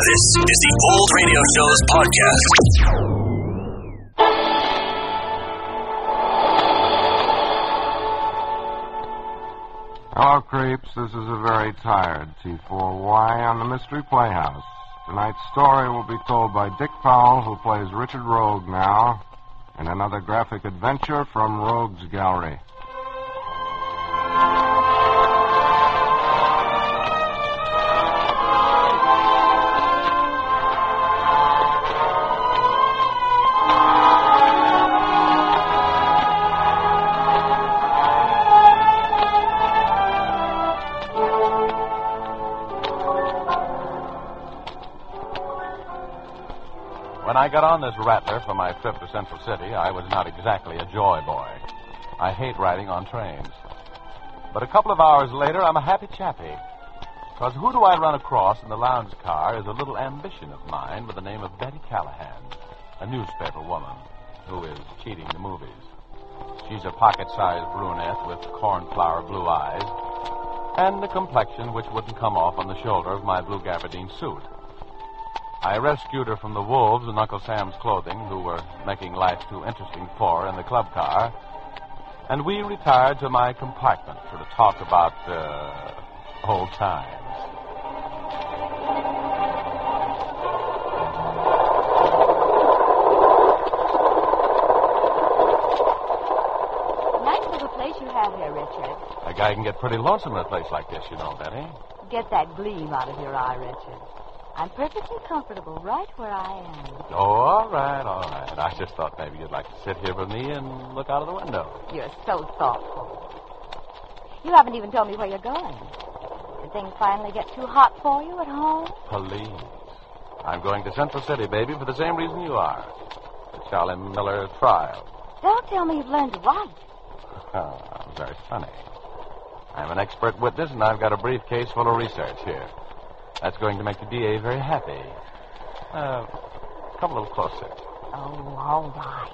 This is the Old Radio Show's podcast. Hello, creeps. This is a very tired T4Y on the Mystery Playhouse. Tonight's story will be told by Dick Powell, who plays Richard Rogue now, in another graphic adventure from Rogue's Gallery. When I got on this rattler for my trip to Central City, I was not exactly a joy boy. I hate riding on trains. But a couple of hours later, I'm a happy chappy. Because who do I run across in the lounge car is a little ambition of mine by the name of Betty Callahan, a newspaper woman who is cheating the movies. She's a pocket-sized brunette with cornflower blue eyes and a complexion which wouldn't come off on the shoulder of my blue gabardine suit. I rescued her from the wolves in Uncle Sam's clothing, who were making life too interesting for her in the club car, and we retired to my compartment for to talk about uh, old times. Nice little place you have here, Richard. A guy can get pretty lonesome in a place like this, you know, Betty. Get that gleam out of your eye, Richard. I'm perfectly comfortable right where I am. Oh, all right, all right. I just thought maybe you'd like to sit here with me and look out of the window. You're so thoughtful. You haven't even told me where you're going. Did things finally get too hot for you at home? Police. I'm going to Central City, baby, for the same reason you are. The Charlie Miller trial. Don't tell me you've learned to write. Oh, very funny. I'm an expert witness, and I've got a briefcase full of research here. That's going to make the DA very happy. Uh, come a little closer. Oh, all right.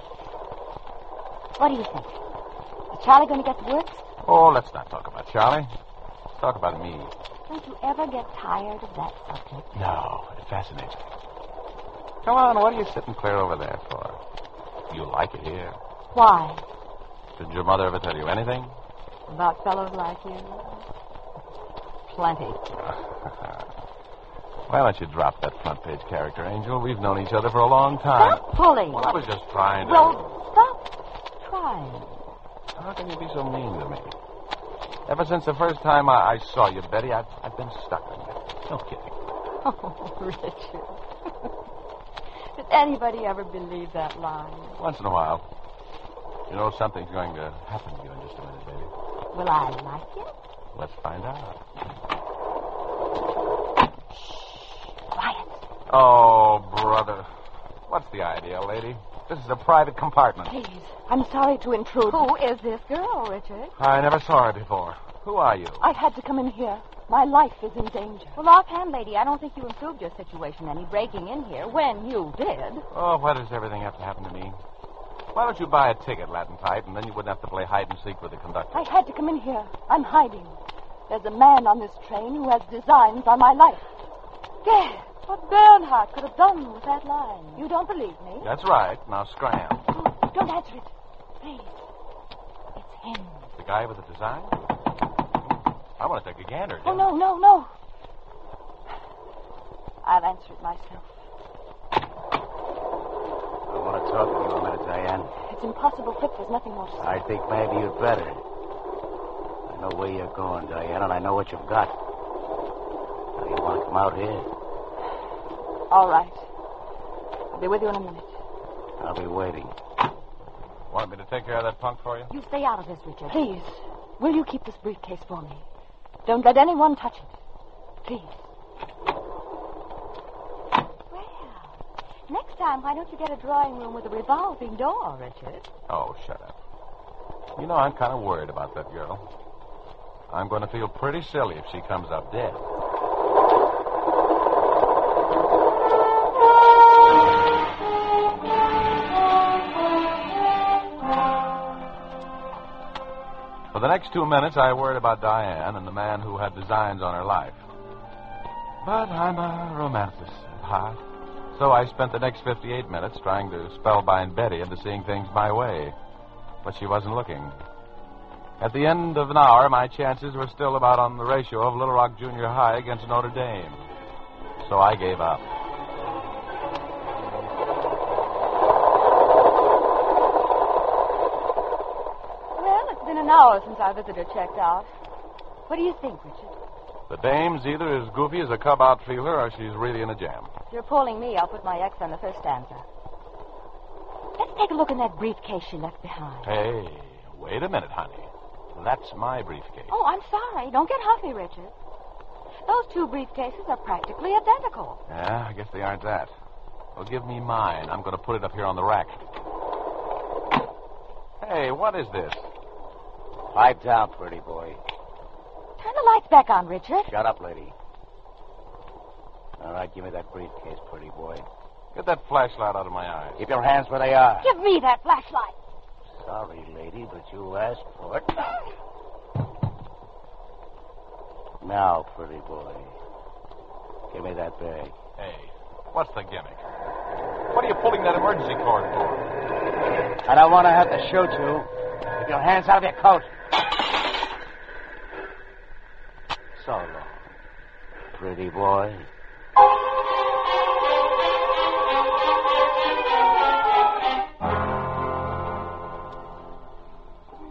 What do you think? Is Charlie going to get the works? Oh, let's not talk about Charlie. Let's talk about me. Don't you ever get tired of that subject? No, it fascinates me. Come on, what are you sitting clear over there for? You like it here. Why? Did your mother ever tell you anything? About fellows like you? Plenty. Why don't you drop that front page character, Angel? We've known each other for a long time. Stop pulling. Well, I was just trying to. Well, stop trying. How can you be so mean to me? Ever since the first time I, I saw you, Betty, I've, I've been stuck on you. No kidding. Oh, Richard. Did anybody ever believe that lie? Once in a while. You know, something's going to happen to you in just a minute, baby. Will I like it? Let's find out. Oh, brother. What's the idea, lady? This is a private compartment. Please. I'm sorry to intrude. Who is this girl, Richard? I never saw her before. Who are you? I had to come in here. My life is in danger. Well, offhand, lady, I don't think you improved your situation any breaking in here when you did. Oh, why does everything have to happen to me? Why don't you buy a ticket, Latin Pipe, and then you wouldn't have to play hide and seek with the conductor? I had to come in here. I'm hiding. There's a man on this train who has designs on my life. Guess what Bernhardt could have done with that line. You don't believe me? That's right. Now scram. Oh, don't answer it. Please. It's him. The guy with the design? I want to take a gander. Oh, no, no, no. I'll answer it myself. I want to talk to you a minute, Diane. It's impossible, Flip. There's nothing more to say. I think maybe you'd better. I know where you're going, Diane, and I know what you've got. Now, you want to come out here? All right. I'll be with you in a minute. I'll be waiting. Want me to take care of that punk for you? You stay out of this, Richard. Please. Will you keep this briefcase for me? Don't let anyone touch it. Please. Well, next time, why don't you get a drawing room with a revolving door, Richard? Oh, shut up. You know, I'm kind of worried about that girl. I'm going to feel pretty silly if she comes up dead. The next two minutes, I worried about Diane and the man who had designs on her life. But I'm a romanticist at heart. So I spent the next 58 minutes trying to spellbind Betty into seeing things my way. But she wasn't looking. At the end of an hour, my chances were still about on the ratio of Little Rock Junior High against Notre Dame. So I gave up. Hour since our visitor checked out. What do you think, Richard? The dame's either as goofy as a cub outfielder or she's really in a jam. If you're pulling me, I'll put my X on the first stanza. Let's take a look in that briefcase she left behind. Hey, wait a minute, honey. That's my briefcase. Oh, I'm sorry. Don't get huffy, Richard. Those two briefcases are practically identical. Yeah, I guess they aren't that. Well, give me mine. I'm going to put it up here on the rack. Hey, what is this? Pipe down, pretty boy. Turn the lights back on, Richard. Shut up, lady. All right, give me that briefcase, pretty boy. Get that flashlight out of my eyes. Keep your hands where they are. Give me that flashlight. Sorry, lady, but you asked for it. Now, pretty boy. Give me that bag. Hey, what's the gimmick? What are you pulling that emergency cord for? I don't want to have to shoot you. Keep your hands out of your coat. So long, pretty boy.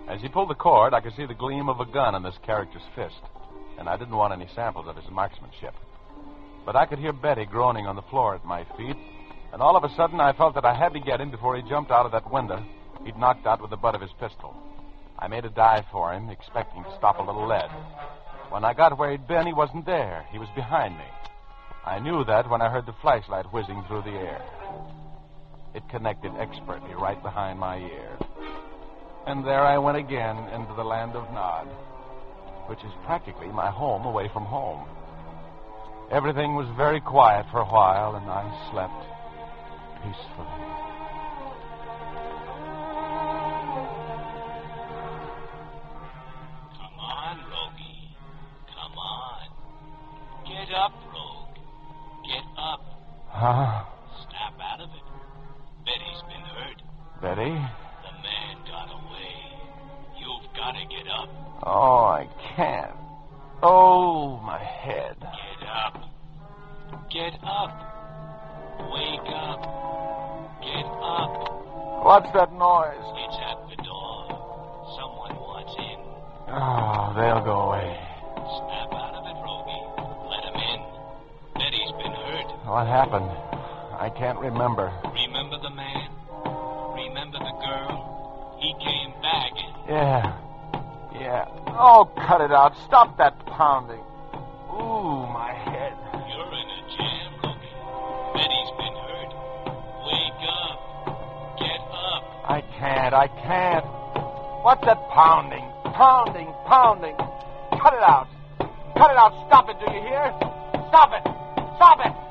As he pulled the cord, I could see the gleam of a gun in this character's fist, and I didn't want any samples of his marksmanship. But I could hear Betty groaning on the floor at my feet, and all of a sudden I felt that I had to get him before he jumped out of that window he'd knocked out with the butt of his pistol. I made a dive for him, expecting to stop a little lead. When I got where he'd been, he wasn't there. He was behind me. I knew that when I heard the flashlight whizzing through the air. It connected expertly right behind my ear. And there I went again into the land of Nod, which is practically my home away from home. Everything was very quiet for a while, and I slept peacefully. What happened? I can't remember. Remember the man? Remember the girl? He came back. Yeah. Yeah. Oh, cut it out. Stop that pounding. Ooh, my head. You're in a jam, Rogie. Betty's been hurt. Wake up. Get up. I can't. I can't. What's that pounding? Pounding, pounding. Cut it out. Cut it out. Stop it, do you hear? Stop it. Stop it.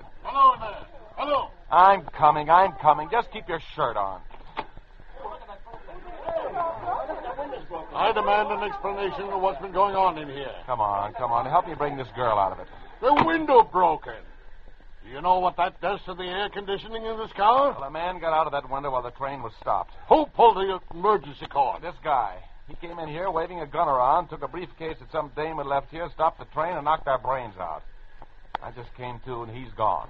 Kid. Hello there. Hello. I'm coming, I'm coming. Just keep your shirt on. I demand an explanation of what's been going on in here. Come on, come on. Help me bring this girl out of it. The window broken. Do you know what that does to the air conditioning in this car? Well, a man got out of that window while the train was stopped. Who pulled the emergency cord? This guy. He came in here waving a gun around, took a briefcase that some dame had left here, stopped the train, and knocked our brains out. I just came to, and he's gone.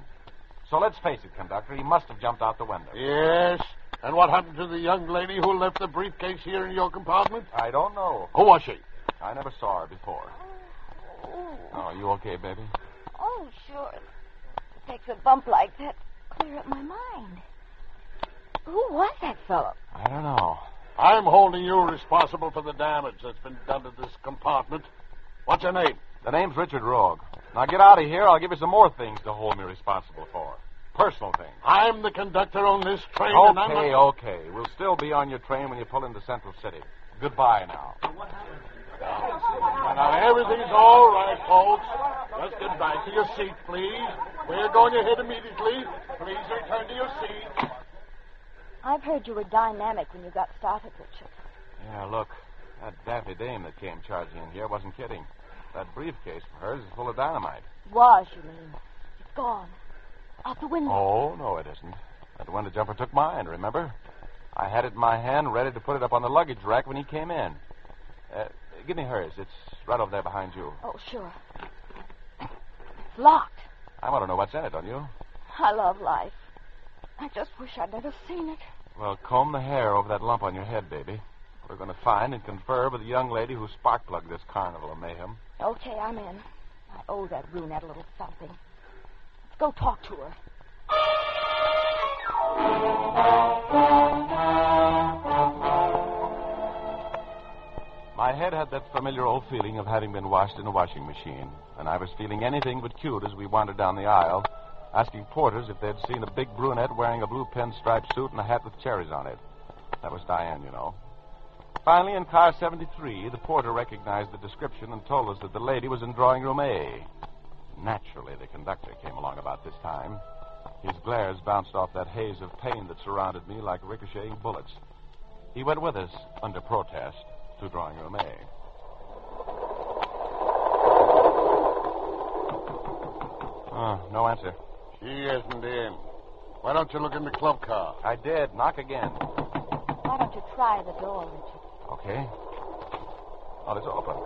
So let's face it, conductor. He must have jumped out the window. Yes. And what happened to the young lady who left the briefcase here in your compartment? I don't know. Who was she? I never saw her before. Oh, oh are you okay, baby? Oh, sure. It takes a bump like that to clear up my mind. Who was that fellow? I don't know. I'm holding you responsible for the damage that's been done to this compartment. What's your name? The name's Richard Rogue. Now get out of here. I'll give you some more things to hold me responsible for. Personal things. I'm the conductor on this train, and I'm Okay, not... okay. We'll still be on your train when you pull into Central City. Goodbye now. Now, everything's all right, folks. Just get back to your seat, please. We're going ahead immediately. Please return to your seat. I've heard you were dynamic when you got started, Richard. Yeah, look. That daffy dame that came charging in here wasn't kidding. That briefcase of hers is full of dynamite. Was, you mean? It's gone. Out the window. Oh, no, it isn't. That window jumper took mine, remember? I had it in my hand, ready to put it up on the luggage rack when he came in. Uh, give me hers. It's right over there behind you. Oh, sure. It's locked. I want to know what's in it, don't you? I love life. I just wish I'd never seen it. Well, comb the hair over that lump on your head, baby. We're going to find and confer with the young lady who spark plugged this carnival of mayhem. Okay, I'm in. I owe that brunette a little something. Let's go talk to her. My head had that familiar old feeling of having been washed in a washing machine, and I was feeling anything but cute as we wandered down the aisle, asking porters if they'd seen a big brunette wearing a blue pinstripe suit and a hat with cherries on it. That was Diane, you know. Finally, in car 73, the porter recognized the description and told us that the lady was in drawing room A. Naturally, the conductor came along about this time. His glares bounced off that haze of pain that surrounded me like ricocheting bullets. He went with us, under protest, to drawing room A. Oh, no answer. She isn't in. Why don't you look in the club car? I did. Knock again. Why don't you try the door, Richard? Okay. Oh, it's open.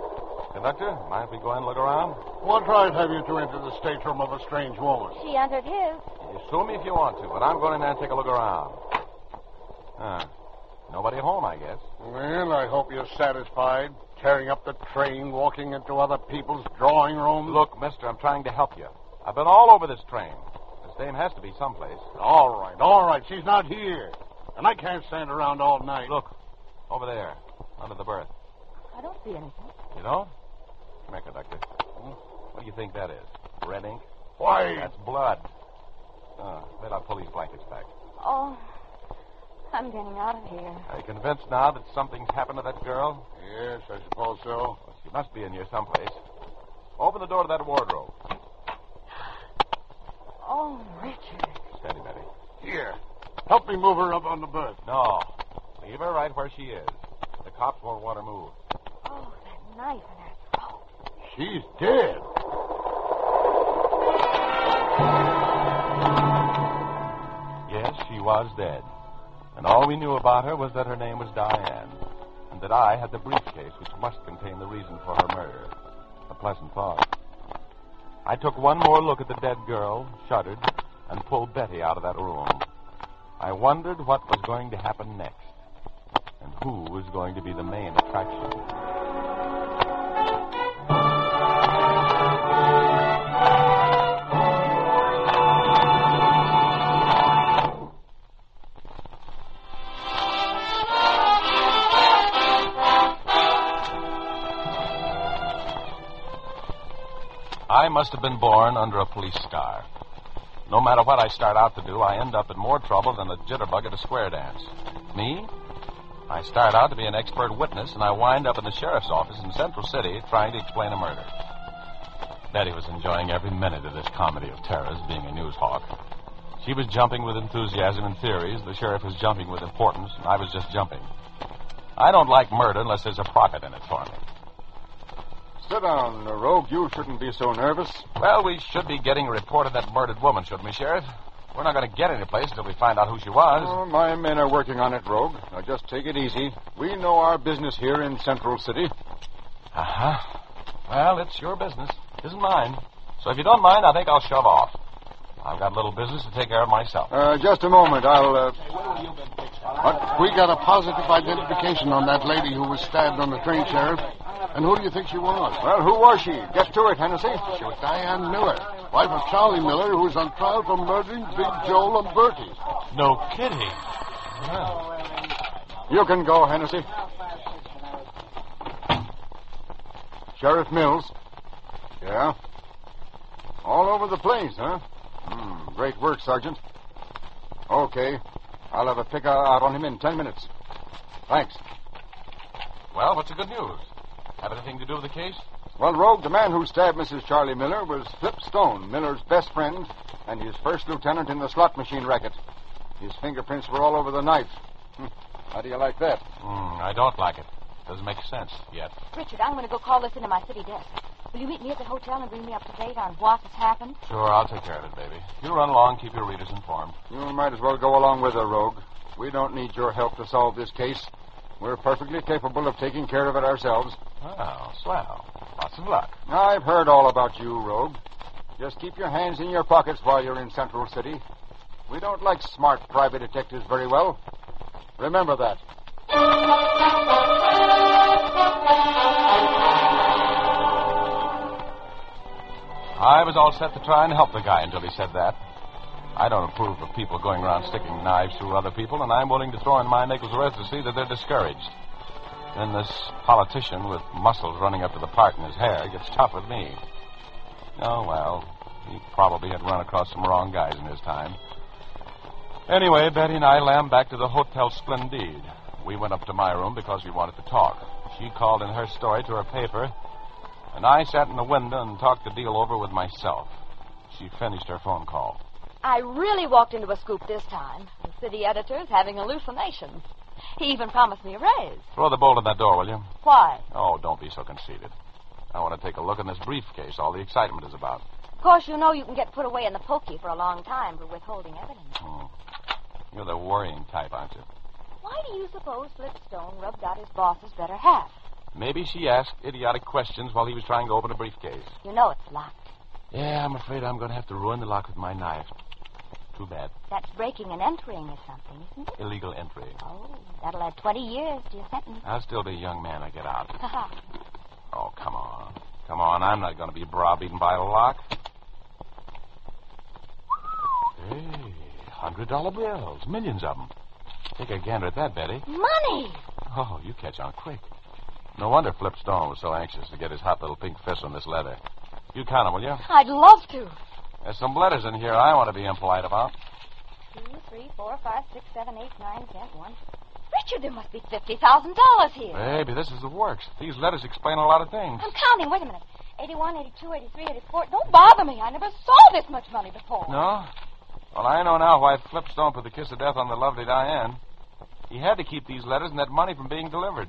Conductor, mind if we go in and look around? What right have you to enter the stateroom of a strange woman? She entered his. You sue me if you want to, but I'm going in there and take a look around. Huh. Nobody home, I guess. Well, I hope you're satisfied. Tearing up the train, walking into other people's drawing rooms. Look, mister, I'm trying to help you. I've been all over this train. This dame has to be someplace. All right, all right. She's not here. And I can't stand around all night. Look, over there, under the berth. I don't see anything. You don't? Come here, conductor. Hmm? What do you think that is? Red ink? Why? That's blood. Oh, wait, I'll pull these blankets back. Oh, I'm getting out of here. Are you convinced now that something's happened to that girl? Yes, I suppose so. Well, she must be in here someplace. Open the door to that wardrobe. Oh, Richard. Steady, Betty. Here. Help me move her up on the berth. No. Leave her right where she is. Cops won't want to move. Oh, that knife in her throat. She's dead. Yes, she was dead. And all we knew about her was that her name was Diane, and that I had the briefcase which must contain the reason for her murder. A pleasant thought. I took one more look at the dead girl, shuddered, and pulled Betty out of that room. I wondered what was going to happen next, and who was going to be the main attraction. I must have been born under a police star. No matter what I start out to do, I end up in more trouble than a jitterbug at a square dance. Me? I start out to be an expert witness, and I wind up in the sheriff's office in Central City trying to explain a murder. Betty was enjoying every minute of this comedy of terrors, being a news hawk. She was jumping with enthusiasm and theories. The sheriff was jumping with importance, and I was just jumping. I don't like murder unless there's a profit in it for me. Sit down, Rogue. You shouldn't be so nervous. Well, we should be getting a report of that murdered woman, shouldn't we, Sheriff? We're not going to get any place until we find out who she was. Oh, my men are working on it, Rogue. Now, just take it easy. We know our business here in Central City. Uh huh. Well, it's your business. It isn't mine. So if you don't mind, I think I'll shove off. I've got a little business to take care of myself. Uh, just a moment. I'll. Uh... But we got a positive identification on that lady who was stabbed on the train, Sheriff. And who do you think she was? Well, who was she? Get to it, Hennessy. She was Diane Miller, wife of Charlie Miller, who is on trial for murdering Big Joe Lamberti. No kidding. You can go, Hennessy. Sheriff Mills. Yeah? All over the place, huh? Hmm, great work, Sergeant. Okay. I'll have a pick out on him in ten minutes. Thanks. Well, what's the good news? Have anything to do with the case? Well, Rogue, the man who stabbed Mrs. Charlie Miller was Flip Stone, Miller's best friend, and his first lieutenant in the slot machine racket. His fingerprints were all over the knife. Hmm. How do you like that? Hmm, I don't like it. Doesn't make sense yet. Richard, I'm going to go call this into my city desk. Will you meet me at the hotel and bring me up to date on what has happened? Sure, I'll take care of it, baby. You run along, keep your readers informed. You might as well go along with her, Rogue. We don't need your help to solve this case. We're perfectly capable of taking care of it ourselves. Oh, swell. Lots of luck. I've heard all about you, Rogue. Just keep your hands in your pockets while you're in Central City. We don't like smart private detectives very well. Remember that. I was all set to try and help the guy until he said that. I don't approve of people going around sticking knives through other people, and I'm willing to throw in my nickel's worth to see that they're discouraged. Then this politician with muscles running up to the part in his hair gets tough with me. Oh, well, he probably had run across some wrong guys in his time. Anyway, Betty and I lammed back to the Hotel Splendide. We went up to my room because we wanted to talk. She called in her story to her paper, and I sat in the window and talked the deal over with myself. She finished her phone call. I really walked into a scoop this time. The city editor's having hallucinations. He even promised me a raise. Throw the bolt in that door, will you? Why? Oh, don't be so conceited. I want to take a look in this briefcase all the excitement is about. Of course, you know you can get put away in the pokey for a long time for withholding evidence. Hmm. You're the worrying type, aren't you? Why do you suppose Flipstone rubbed out his boss's better half? Maybe she asked idiotic questions while he was trying to open a briefcase. You know it's locked. Yeah, I'm afraid I'm going to have to ruin the lock with my knife. Too bad. That's breaking and entering or something, isn't it? Illegal entry. Oh, that'll add 20 years to your sentence. I'll still be a young man I get out. Uh-huh. Oh, come on. Come on, I'm not going to be browbeaten by a lock. Hey, hundred dollar bills. Millions of them. Take a gander at that, Betty. Money! Oh, you catch on quick. No wonder Flip Stone was so anxious to get his hot little pink fist on this leather. You count 'em, will you? I'd love to. There's some letters in here I want to be impolite about. Two, three, four, five, six, seven, eight, nine, ten, one. Richard, there must be $50,000 here. Baby, this is the works. These letters explain a lot of things. I'm counting. Wait a minute. 81, 82, 83, 84. Don't bother me. I never saw this much money before. No? Well, I know now why Flip Stone put the kiss of death on the lovely Diane. He had to keep these letters and that money from being delivered.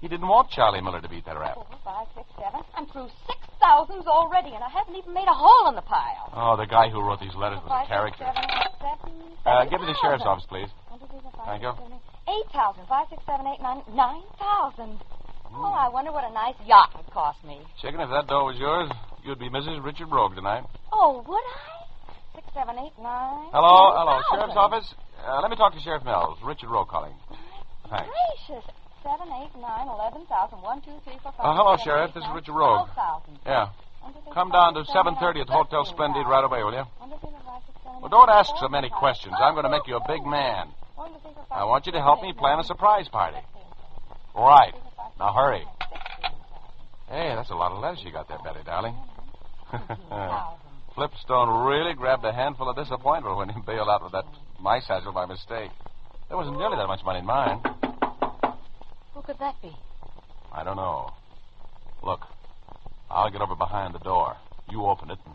He didn't want Charlie Miller to beat that rap. Four, five, six, seven. I'm through six thousands already, and I haven't even made a hole in the pile. Oh, the guy who wrote these letters was a character. seven, eight, seven, Uh, give me the sheriff's office, please. One, two, three, four, five, Thank you. eight. Thousand. Five, six, seven, eight, nine. Nine thousand. Oh, I wonder what a nice yacht would cost me. Chicken, if that dough was yours, you'd be Mrs. Richard Rogue tonight. Oh, would I? Six, seven, eight, nine. Hello, ten hello, thousand. sheriff's office. Uh, let me talk to Sheriff Mills. Richard Rogue calling. Thanks. Gracious. Seven, eight, nine, eleven thousand. One, two, three, four, five. Uh, hello, seven, Sheriff. eight, This is Richard Rogue. Yeah. One, two, three, Come down to five, six, seven, 7.30 at the Hotel Splendide right away, will you? One, two, three, four, five, six, seven, Well, don't ask so many questions. I'm going to make you a big man. One, two, three, four, five, I want you to help me plan a surprise party. fifteen, Right. Now hurry. Hey, that's a lot of letters you got there, Betty, darling. Flipstone really grabbed a handful of disappointment when he bailed out with that mice satchel by mistake. There wasn't nearly that much money in mine. Who could that be? I don't know. Look, I'll get over behind the door. You open it, and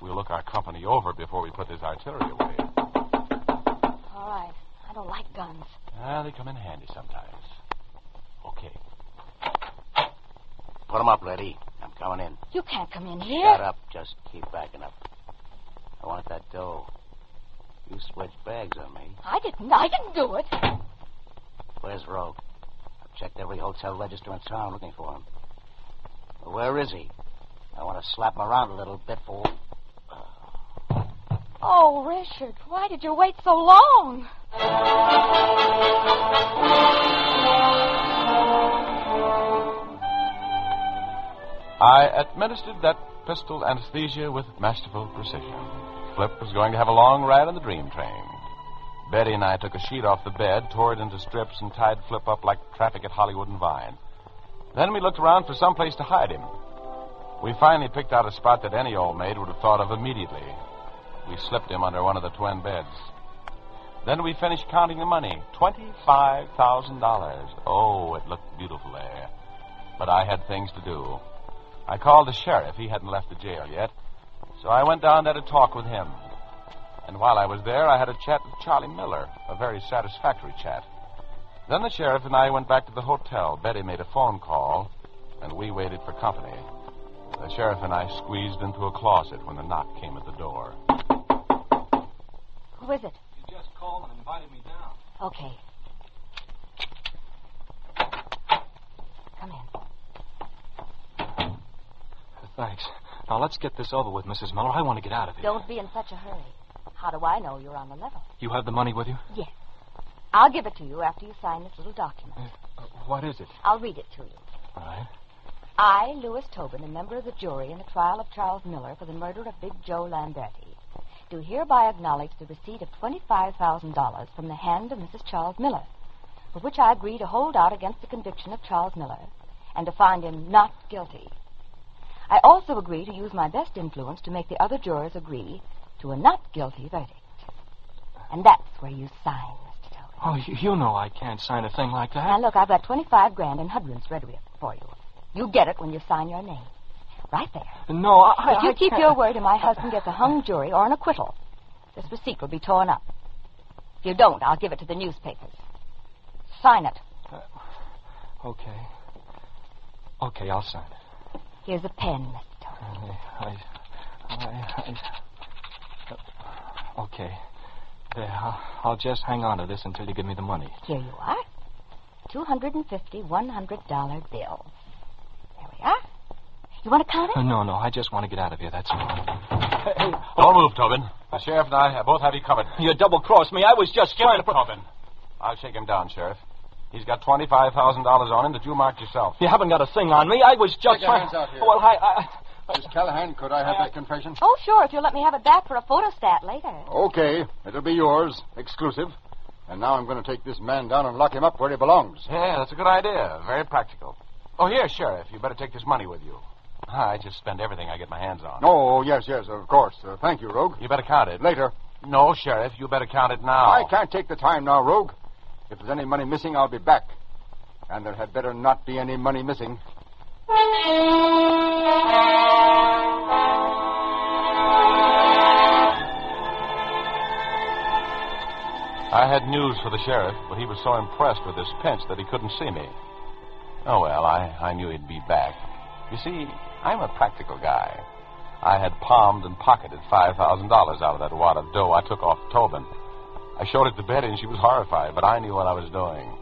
we'll look our company over before we put this artillery away. All right. I don't like guns. Ah, they come in handy sometimes. Okay. Put 'em up, lady. I'm coming in. You can't come in here. Shut up. Just keep backing up. I want that dough. You switched bags on me. I didn't. I didn't do it. Where's Rogue? I've checked every hotel register in town looking for him. Where is he? I want to slap him around a little bit for. Oh, Richard, why did you wait so long? I administered that pistol anesthesia with masterful precision. Flip was going to have a long ride on the dream train. Betty and I took a sheet off the bed, tore it into strips, and tied Flip up like traffic at Hollywood and Vine. Then we looked around for some place to hide him. We finally picked out a spot that any old maid would have thought of immediately. We slipped him under one of the twin beds. Then we finished counting the money. $25,000. Oh, it looked beautiful there. But I had things to do. I called the sheriff. He hadn't left the jail yet. So I went down there to talk with him. And while I was there, I had a chat with Charlie Miller, a very satisfactory chat. Then the sheriff and I went back to the hotel. Betty made a phone call, and we waited for company. The sheriff and I squeezed into a closet when the knock came at the door. Who is it? You just called and invited me down. Okay. Come in. Thanks. Now let's get this over with, Mrs. Miller. I want to get out of here. Don't be in such a hurry. How do I know you're on the level? You have the money with you? Yes. I'll give it to you after you sign this little document. Uh, what is it? I'll read it to you. All right. I, Louis Tobin, a member of the jury in the trial of Charles Miller for the murder of Big Joe Lamberti, do hereby acknowledge the receipt of $25,000 from the hand of Mrs. Charles Miller, for which I agree to hold out against the conviction of Charles Miller and to find him not guilty. I also agree to use my best influence to make the other jurors agree to a not guilty verdict. And that's where you sign, Mr. Tobin. Oh, you, you know I can't sign a thing like that. Now, look, I've got 25 grand in Hudlin's ready for you. You get it when you sign your name. Right there. No, I. If you I keep can't- your word and my husband gets a hung jury or an acquittal, this receipt will be torn up. If you don't, I'll give it to the newspapers. Sign it. Uh, okay. Okay, I'll sign it. Here's a pen, Mr. Tobin. I. I. I, I okay. There, I'll, I'll just hang on to this until you give me the money. Here you are. 250 $100 bills. There we are. You want to count Uh, it? no, no, I just want to get out of here, that's all. Hey, hey, Don't move, Tobin. The sheriff and I both have you covered. you double crossed me. I was just Give trying it, to. Tobin. I'll shake him down, Sheriff. He's got $25,000 on him that you marked yourself. You haven't got a thing on me. I was just Take your trying. hands out here. Well, I. I Miss Callahan, could I have that confession? Oh, sure, if you'll let me have it back for a photostat later. Okay, it'll be yours, exclusive. And now I'm going to take this man down and lock him up where he belongs. Yeah, that's a good idea. Very practical. Oh, here, Sheriff. You better take this money with you. I just spend everything I get my hands on. Oh, yes, yes, of course. Uh, thank you, Rogue. You better count it. Later. No, Sheriff. You better count it now. I can't take the time now, Rogue. If there's any money missing, I'll be back. And there had better not be any money missing. I had news for the sheriff, but he was so impressed with this pinch that he couldn't see me. Oh, well, I, I knew he'd be back. You see, I'm a practical guy. I had palmed and pocketed $5,000 out of that wad of dough I took off Tobin. I showed it to Betty, and she was horrified, but I knew what I was doing.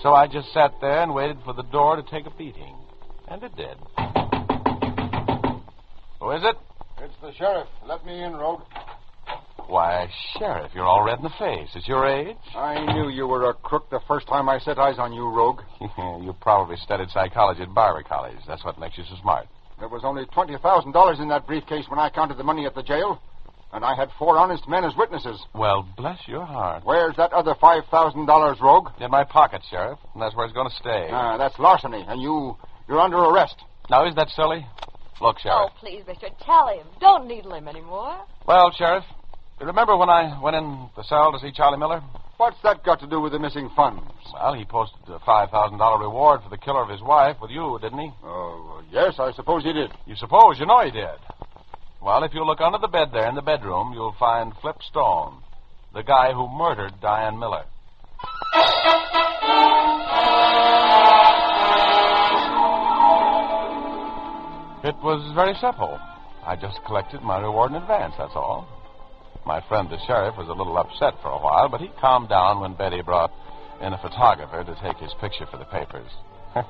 So I just sat there and waited for the door to take a beating. And it did. Who is it? It's the sheriff. Let me in, Rogue. Why, Sheriff, you're all red in the face. It's your age? I knew you were a crook the first time I set eyes on you, Rogue. you probably studied psychology at Barber College. That's what makes you so smart. There was only $20,000 in that briefcase when I counted the money at the jail. And I had four honest men as witnesses. Well, bless your heart. Where's that other $5,000, Rogue? In my pocket, Sheriff, and that's where it's going to stay. Ah, that's larceny, and you, you're under arrest. now, isn't that silly? Look, Sheriff. Oh, please, Richard, tell him. Don't needle him anymore. Well, Sheriff, you remember when I went in the cell to see Charlie Miller? What's that got to do with the missing funds? Well, he posted a $5,000 reward for the killer of his wife with you, didn't he? Oh, yes, I suppose he did. You suppose. You know he did. Well, if you look under the bed there in the bedroom, you'll find Flip Stone, the guy who murdered Diane Miller. It was very simple. I just collected my reward in advance, that's all. My friend the sheriff was a little upset for a while, but he calmed down when Betty brought in a photographer to take his picture for the papers.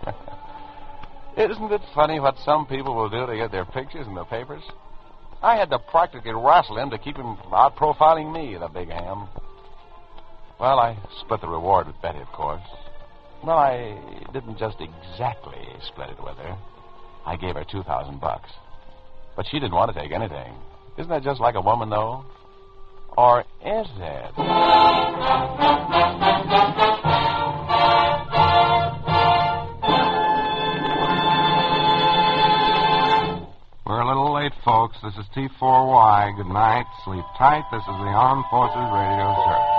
Isn't it funny what some people will do to get their pictures in the papers? I had to practically wrestle him to keep him out profiling me, the big ham. Well, I split the reward with Betty, of course. No, I didn't just exactly split it with her. I gave her two thousand bucks. But she didn't want to take anything. Isn't that just like a woman, though? Or is it? We're a little late, folks. This is T4Y. Good night. Sleep tight. This is the Armed Forces Radio Service.